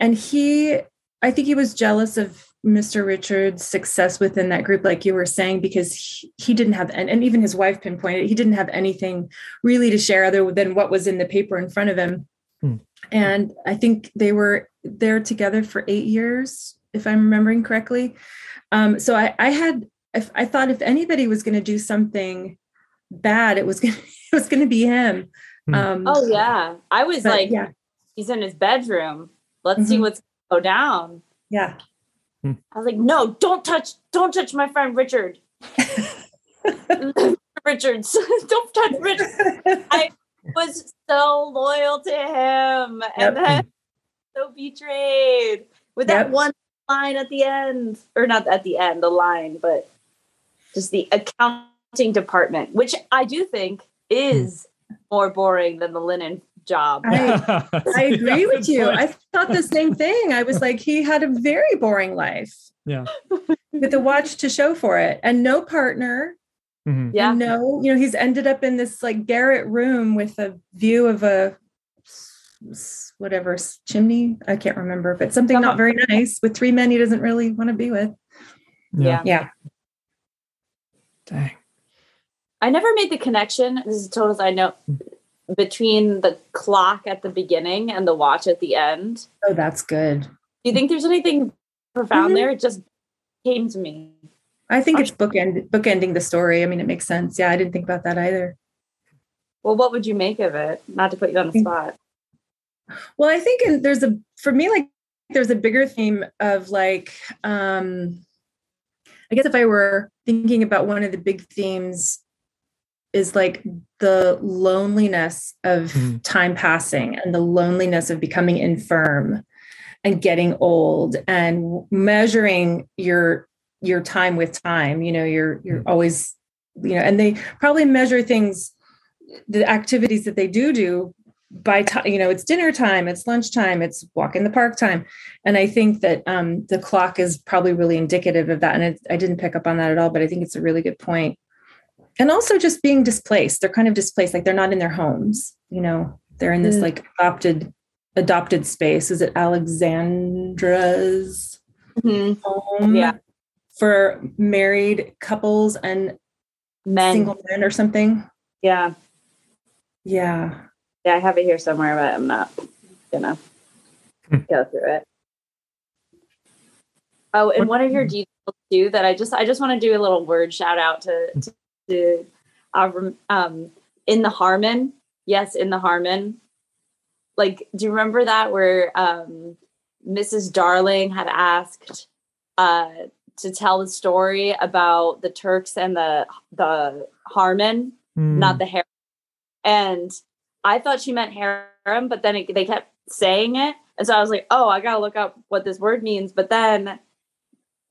and he i think he was jealous of mr richards success within that group like you were saying because he, he didn't have and, and even his wife pinpointed he didn't have anything really to share other than what was in the paper in front of him Hmm. and i think they were there together for eight years if i'm remembering correctly um, so I, I had if I thought if anybody was going to do something bad, it was going to, it was going to be him. Hmm. Um, oh yeah i was but like yeah, he's in his bedroom let's see Mhm. what's go down yeah. Hmm. i was like no don't touch don't touch my friend richard. Richards. Don't touch richard I- was so loyal to him Yep. and then so betrayed with that one line at the end or not at the end the line but just the accounting department which i do think hmm. is more boring than the linen job I, I agree Yeah, with you. point. I thought the same thing. I was like, he had a very boring life yeah. with a watch to show for it and no partner. Mhm. yeah no, you know, he's ended up in this like garret room with a view of a whatever chimney. I can't remember, but something not very nice with three men he doesn't really want to be with. Yeah. Yeah. Dang. I never made the connection. This is a total side note between the clock at the beginning and the watch at the end. Oh, that's good. Do you think there's anything profound Mhm. there? It just came to me. I think it's bookend bookending the story. I mean, it makes sense. Yeah, I didn't think about that either. Well, what would you make of it? Not to put you on the spot. Well, I think in, there's a for me like there's a bigger theme of like um I guess if I were thinking about one of the big themes is like the loneliness of Mhm. time passing and the loneliness of becoming infirm and getting old and measuring your your time with time you know you're you're always you know and they probably measure things the activities that they do do by time you know it's dinner time it's lunchtime it's walk in the park time. And i think that um, the clock is probably really indicative of that and it, i didn't pick up on that at all but i think it's a really good point and also just being displaced they're kind of displaced like they're not in their homes you know they're in this Mm. like adopted adopted space is it alexandra's Mhm. home Yeah. for married couples and Men. single men or something Yeah. yeah Yeah, I have it here somewhere, but I'm not gonna Hmm. go through it. Oh, and What- one of your details too that I just I just want to do a little word shout out to to, to Avram, um in the Harmon. Yes, in the Harmon. Like, do you remember that where um Mrs. Darling had asked uh to tell the story about the Turks and the the Harmon? Hmm. not the harem. And I thought she meant harem, but then it, they kept saying it. And so I was like, oh, I got to look up what this word means. But then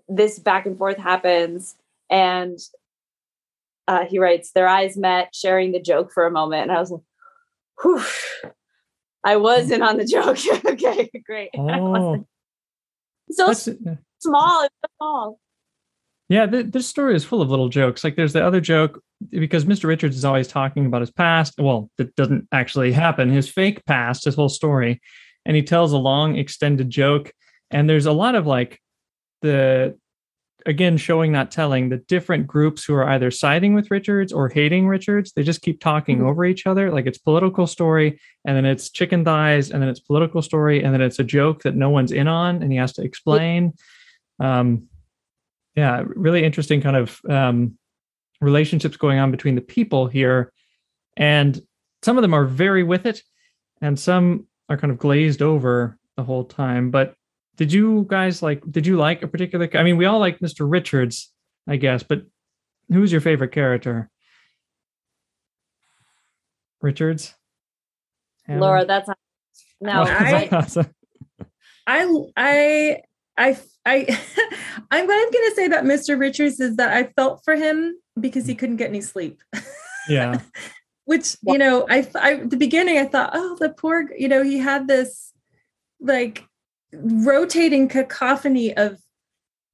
this back and forth happens. And uh, he writes, their eyes met, sharing the joke for a moment. And I was like, whew, I wasn't on the joke. okay, great. Oh. So that's, small. It's so small. yeah. Th- this story is full of little jokes. Like there's the other joke because Mr. Richards is always talking about his past. Well, that doesn't actually happen. His fake past, his whole story, and he tells a long extended joke. And there's a lot of like the again showing not telling the different groups who are either siding with Richards or hating Richards. They just keep talking Mhm. over each other. Like it's political story, and then it's chicken thighs, and then it's political story, and then it's a joke that no one's in on, and he has to explain. Um, yeah, really interesting kind of um, relationships going on between the people here, and some of them are very with it, and some are kind of glazed over the whole time. But did you guys like? Did you like a particular? I mean, we all like Mr. Richards, I guess, but who's your favorite character? Richards. Laura, that's not. No, oh, I- I, I I I I I'm what I'm gonna say about Mr. Richards is that I felt for him because he mm. couldn't get any sleep. yeah. Which you know, I, I the beginning I thought, oh, the poor, you know, he had this like rotating cacophony of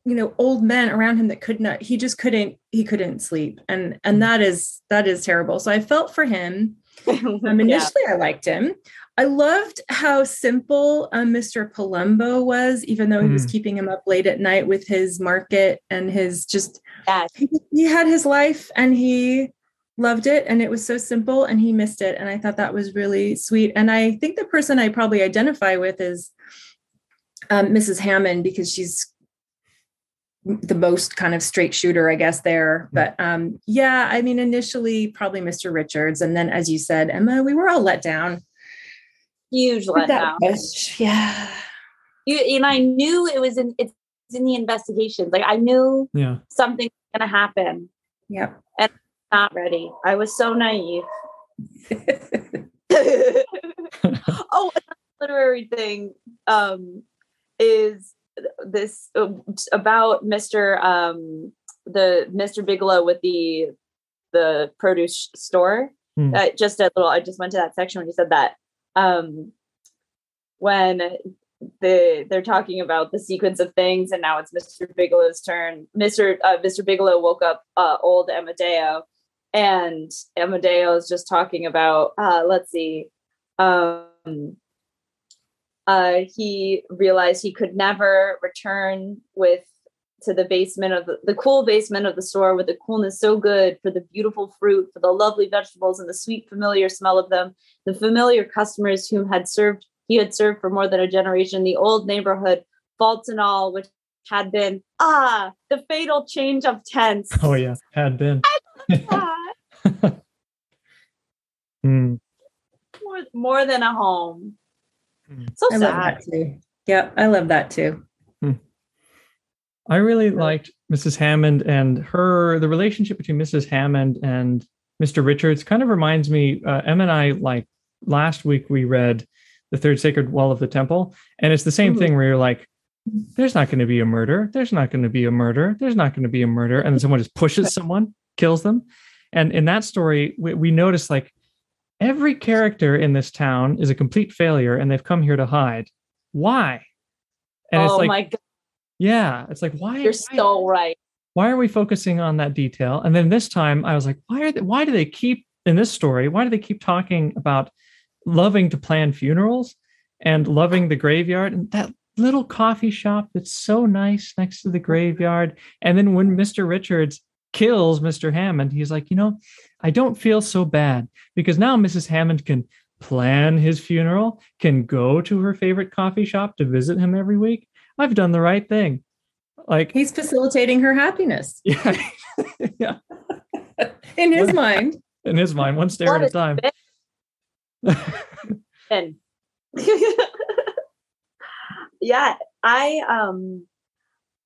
you know old men around him that could not he just couldn't he couldn't sleep and and that is that is terrible so i felt for him um, Yeah. initially i liked him i loved how simple um, mr palumbo was even though he was Mm. keeping him up late at night with his market and his just Yes. he, he had his life and he loved it and it was so simple and he missed it and i thought that was really sweet and i think the person i probably identify with is um, mrs hammond because she's the most kind of straight shooter i guess there but um yeah i mean initially probably mr richards and then as you said emma we were all let down Huge With letdown. that yeah You, and I knew it was in it's in the investigations. Like I knew Yeah. something was gonna happen. yep Not ready. I was so naive. oh, another literary thing um, is this uh, about Mr. Um, the Mr. Bigelow with the the produce store. Hmm. Uh, just a little. I just went to that section when you said that. Um, when the they're talking about the sequence of things, and now it's Mr. Bigelow's turn. Mr. Uh, Mr. Bigelow woke up uh, old Amadeo, and Amadeo is just talking about. Uh, let's see. Um, uh, he realized he could never return with to the basement of the, the cool basement of the store with the coolness so good for the beautiful fruit, for the lovely vegetables and the sweet familiar smell of them, the familiar customers whom had served he had served for more than a generation, the old neighborhood, faults and all, which had been ah the fatal change of tense. Oh yeah. Had been. Hmm. more, more than a home. Hmm. So i love sad. that too yeah i love that too I really liked Mrs. Hammond and her the relationship between Mrs. Hammond and Mr. Richards kind of reminds me. Uh, Em and I like last week we read the Third Sacred Wall of the Temple, and it's the same Mhm. thing where you're like, there's not going to be a murder. There's not going to be a murder. There's not going to be a murder. And then someone just pushes someone, kills them. And in that story, we, we notice like every character in this town is a complete failure and they've come here to hide. Why? And oh it's like, my god, yeah, it's like, why? you're why- so right. why are we focusing on that detail? And then this time I was like, why are they, why do they keep in this story? Why do they keep talking about loving to plan funerals and loving the graveyard and that little coffee shop that's so nice next to the graveyard? And then when Mr. Richards kills Mr. Hammond, he's like, you know, I don't feel so bad because now Mrs. Hammond can plan his funeral, can go to her favorite coffee shop to visit him every week. I've done the right thing. Like, He's facilitating her happiness yeah, yeah. in his What- mind. in his mind, one stare at a time. And yeah, I um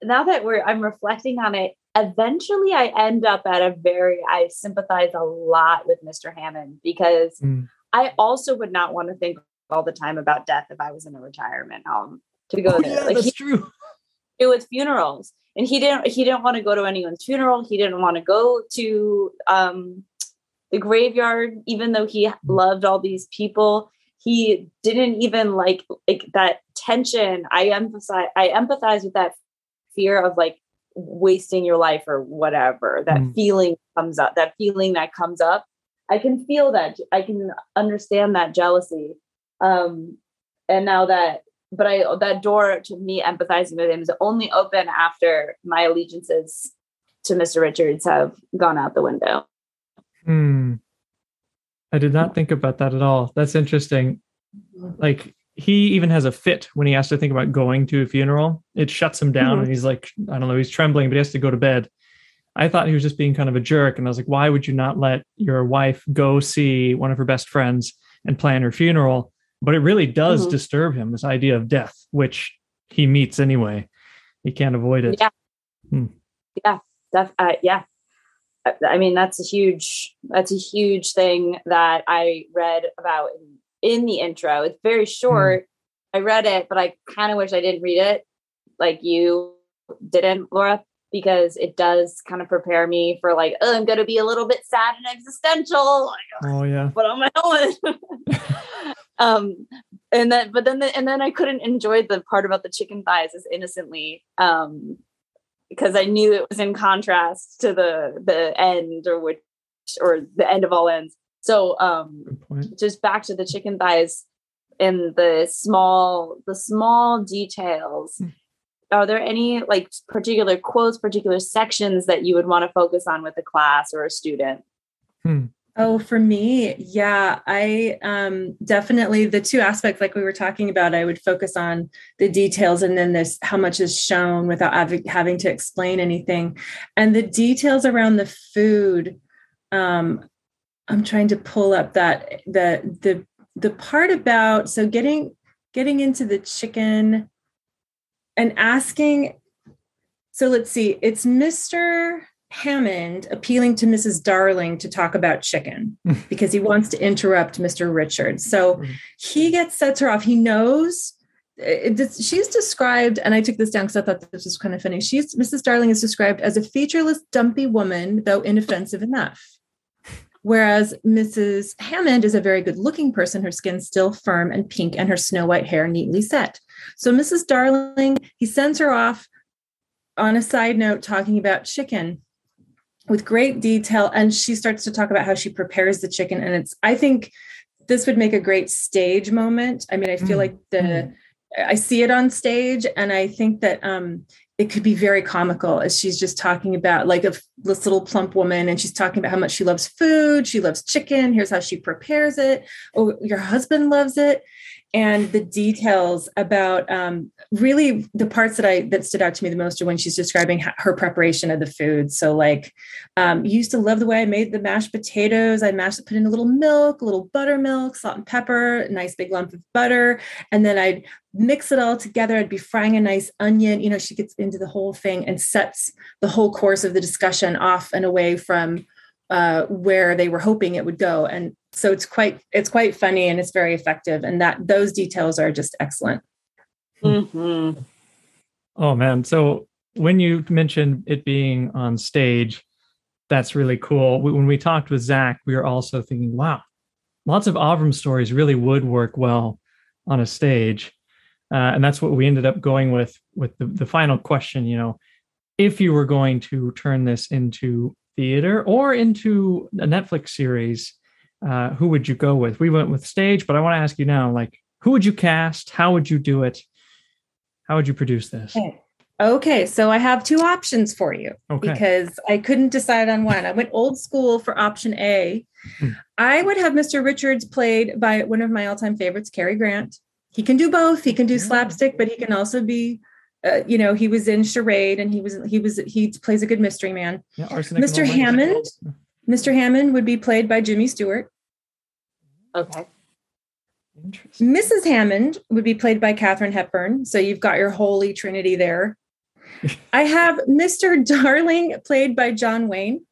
now that we're I'm reflecting on it, eventually I end up at a very I sympathize a lot with Mr. Hammond because Mm. I also would not want to think all the time about death if I was in a retirement home to go Oh, there. yeah, like that's he true. It was funerals. And he didn't he didn't want to go to anyone's funeral. He didn't want to go to um the graveyard, even though he loved all these people. He didn't even like like that tension. I emphasize I empathize with that fear of like wasting your life or whatever. That Mm. feeling comes up, that feeling that comes up. I can feel that. I can understand that jealousy. Um and now that but I that door to me empathizing with him is only open after my allegiances to Mr. Richards have gone out the window. Hmm. I did not think about that at all. That's interesting. Like he even has a fit when he has to think about going to a funeral. It shuts him down Mhm. and he's like, I don't know, he's trembling, but he has to go to bed. I thought he was just being kind of a jerk. And I was like, why would you not let your wife go see one of her best friends and plan her funeral? But it really does Mhm. disturb him, this idea of death, which he meets anyway. He can't avoid it. Yeah. Hmm. Yeah. Def- uh, yeah. I, I mean, that's a huge, that's a huge thing that I read about in, in the intro. It's very short. I read it, but I kind of wish I didn't read it like you didn't, Laura, because it does kind of prepare me for like, oh, I'm going to be a little bit sad and existential. Like, Oh, yeah. but on my own. um, and then, but then, the, and then I couldn't enjoy the part about the chicken thighs as innocently, um, because I knew it was in contrast to the the end or which or the end of all ends. So, um, just back to the chicken thighs and the small the small details Hmm. are there any like particular quotes particular sections that you would want to focus on with a class or a student Oh, for me, yeah, I um, definitely the two aspects, like we were talking about, I would focus on the details and then this how much is shown without hav- having to explain anything, and the details around the food. Um, I'm trying to pull up that the the the part about so getting getting into the chicken and asking. So let's see, it's Mr. Hammond appealing to Mrs. Darling to talk about chicken because he wants to interrupt Mr. Richards. So he gets sets her off. He knows uh, it, this- she's described, and I took this down because I thought this was kind of funny. She's Mrs. Darling is described as a featureless, dumpy woman, though inoffensive enough. Whereas Mrs. Hammond is a very good looking person, her skin still firm and pink, and her snow white hair neatly set. So, Mrs. Darling, he sends her off on a side note talking about chicken with great detail and she starts to talk about how she prepares the chicken and it's i think this would make a great stage moment i mean i feel Mm, like the mm. i see it on stage and i think that um it could be very comical as she's just talking about like a, this little plump woman and she's talking about how much she loves food she loves chicken here's how she prepares it. Oh your husband loves it and the details about um, really the parts that I that stood out to me the most are when she's describing her preparation of the food. So like, um, used to love the way I made the mashed potatoes. I mashed, put in a little milk, a little buttermilk, salt and pepper, a nice big lump of butter, and then I'd mix it all together. I'd be frying a nice onion. You know, she gets into the whole thing and sets the whole course of the discussion off and away from uh, where they were hoping it would go. And so it's quite it's quite funny and it's very effective. And that those details are just excellent. Mm-hmm. Oh man. So when you mentioned it being on stage, that's really cool. When we talked with Zach, we were also thinking, wow, lots of Avram stories really would work well on a stage. Uh, and that's what we ended up going with with the, the final question, you know, if you were going to turn this into theater or into a Netflix series, uh, who would you go with? We went with stage, but I want to ask you now, like, who would you cast? How would you do it? How would you produce this? Okay. Okay, so I have two options for you Okay. because I couldn't decide on one. I went old school for option A. Hmm. Would have Mr. Richards played by one of my all-time favorites, Cary Grant. He can do both. He can do slapstick, but he can also be, uh, you know, he was in Charade and he was he was he plays a good mystery man. Yeah, Mr. Hammond? Mr. Hammond would be played by Jimmy Stewart. Okay. Interesting. Mrs. Hammond would be played by Katharine Hepburn. So you've got your holy trinity there. I have Mr. Darling played by John Wayne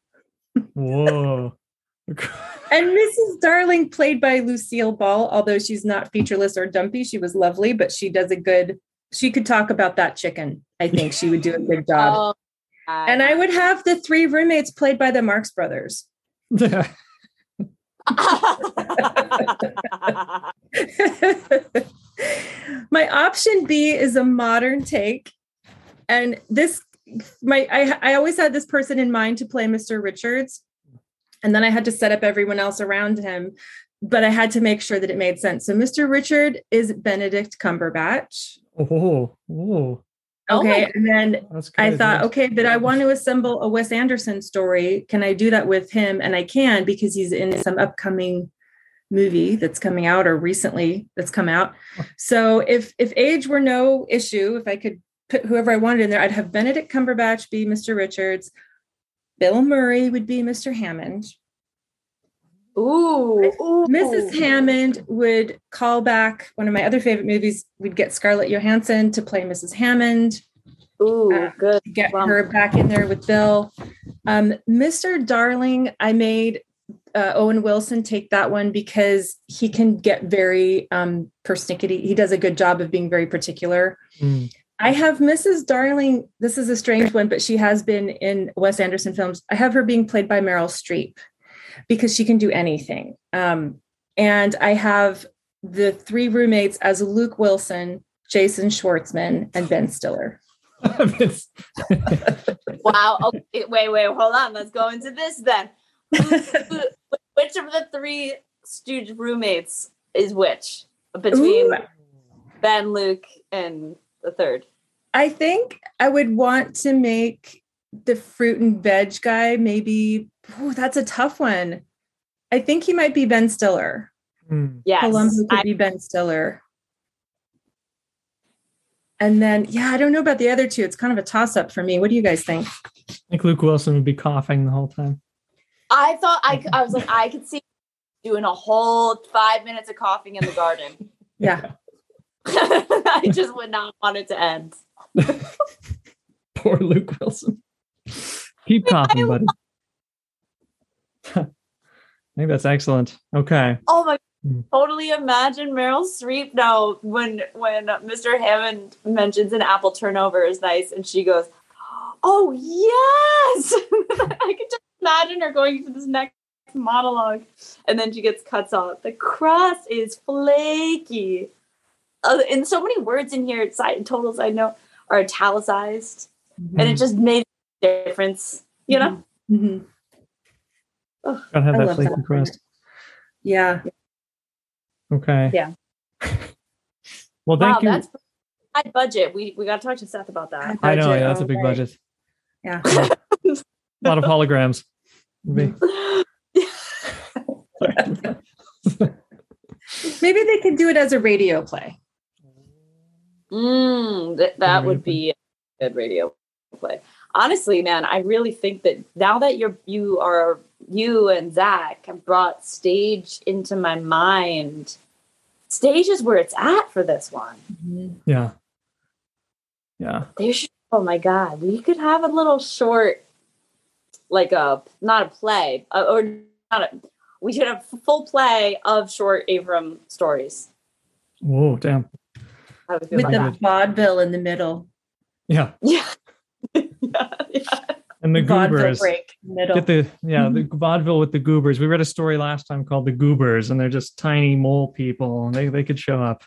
Whoa. and Mrs. Darling played by Lucille Ball. Although she's not featureless or dumpy, she was lovely, but she does a good, she could talk about that chicken. I think she would do a good job. Oh, Oh, And I would have the three roommates played by the Marx Brothers. my option B is a modern take. And this my I I always had this person in mind to play Mr. Richards. And then I had to set up everyone else around him, but I had to make sure that it made sense. So Mr. Richard is Benedict Cumberbatch. oh, oh, Oh Okay. and then. I thought, okay, but I want to assemble a Wes Anderson story. Can I do that with him? And I can because he's in some upcoming movie that's coming out or recently that's come out. So if if age were no issue, if I could put whoever I wanted in there, I'd have Benedict Cumberbatch be Mr. Richards. Bill Murray would be Mr. Hammond. Ooh, ooh. Mrs. Hammond would call back one of my other favorite movies. We'd get Scarlett Johansson to play Mrs. Hammond. Ooh, Uh, good. get Wow. her back in there with Bill. Um, Mr. Darling, I made uh, Owen Wilson take that one because he can get very um, persnickety. He does a good job of being very particular. Mm. I have Mrs. Darling. This is a strange one, but she has been in Wes Anderson films. I have her being played by Meryl Streep because she can do anything. Um, and I have the three roommates as Luke Wilson, Jason Schwartzman, and Ben Stiller. Wow. Okay, wait, wait, hold on. Let's go into this then. Which of the three Stooge roommates is which between Ooh. Ben, Luke, and the third? I think I would want to make the fruit and veg guy maybe. Oh, that's a tough one. I think he might be Ben Stiller. Mm. Yes. Palumbo could I- be Ben Stiller. And then, yeah, I don't know about the other two. It's kind of a toss up for me. What do you guys think? I think Luke Wilson would be coughing the whole time. I thought I, I was like, I could see doing a whole five minutes of coughing in the garden. Yeah. I just would not want it to end. Poor Luke Wilson. Keep coughing, buddy. I think that's excellent. Okay. Oh my Hmm. totally imagine Meryl Streep now when when Mr. Hammond mentions an apple turnover is nice and she goes, Oh yes. I can just imagine her going to this next monologue and then she gets cuts off. The crust is flaky. Uh, and so many words in here, side totals I know are italicized. And Hmm. it just made a difference. You know? Mhm. Gotta have I that love flaky that. crust. Yeah. Okay. Yeah. well, wow, thank you. that's high budget. We we gotta talk to Seth about that. I know. Yeah, that's a big budget. Yeah. A lot of holograms. Maybe. Maybe they could do it as a radio play. Mm, th- that would be a good radio play. Honestly, man, I really think that now that you're you are you and Zach have brought stage into my mind. Stage is where it's at for this one. Yeah. Yeah. There should. Oh my god, we could have a little short, like a not a play, uh, or not a. We should have full play of short Avram stories. Whoa, damn. I would feel With the that. vaudeville in the middle. Yeah. Yeah. yeah, yeah. And the Vaudeville goobers. break. Get the yeah, the vaudeville with the goobers. We read a story last time called the goobers, and they're just tiny mole people. They they could show up.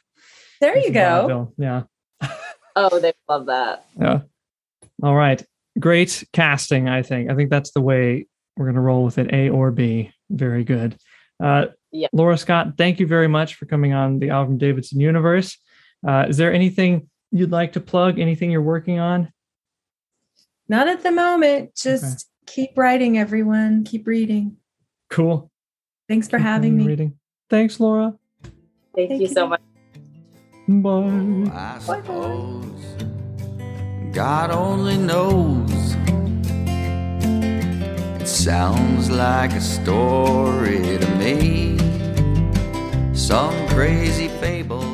there you go. vaudeville. Yeah. Oh, they love that. Yeah. All right. Great casting, I think. I think that's the way we're going to roll with it A or B. Very good. Uh, Yeah. Laura Scott, thank you very much for coming on the Avram Davidson universe. Uh, is there anything you'd like to plug? Anything you're working on? Not at the moment. Just keep writing, everyone. Keep reading. Cool. Thanks for Keep having me. Reading. Thanks, Laura. Thank, Thank you so much. Bye. I suppose God only knows. It sounds like a story to me, some crazy fable.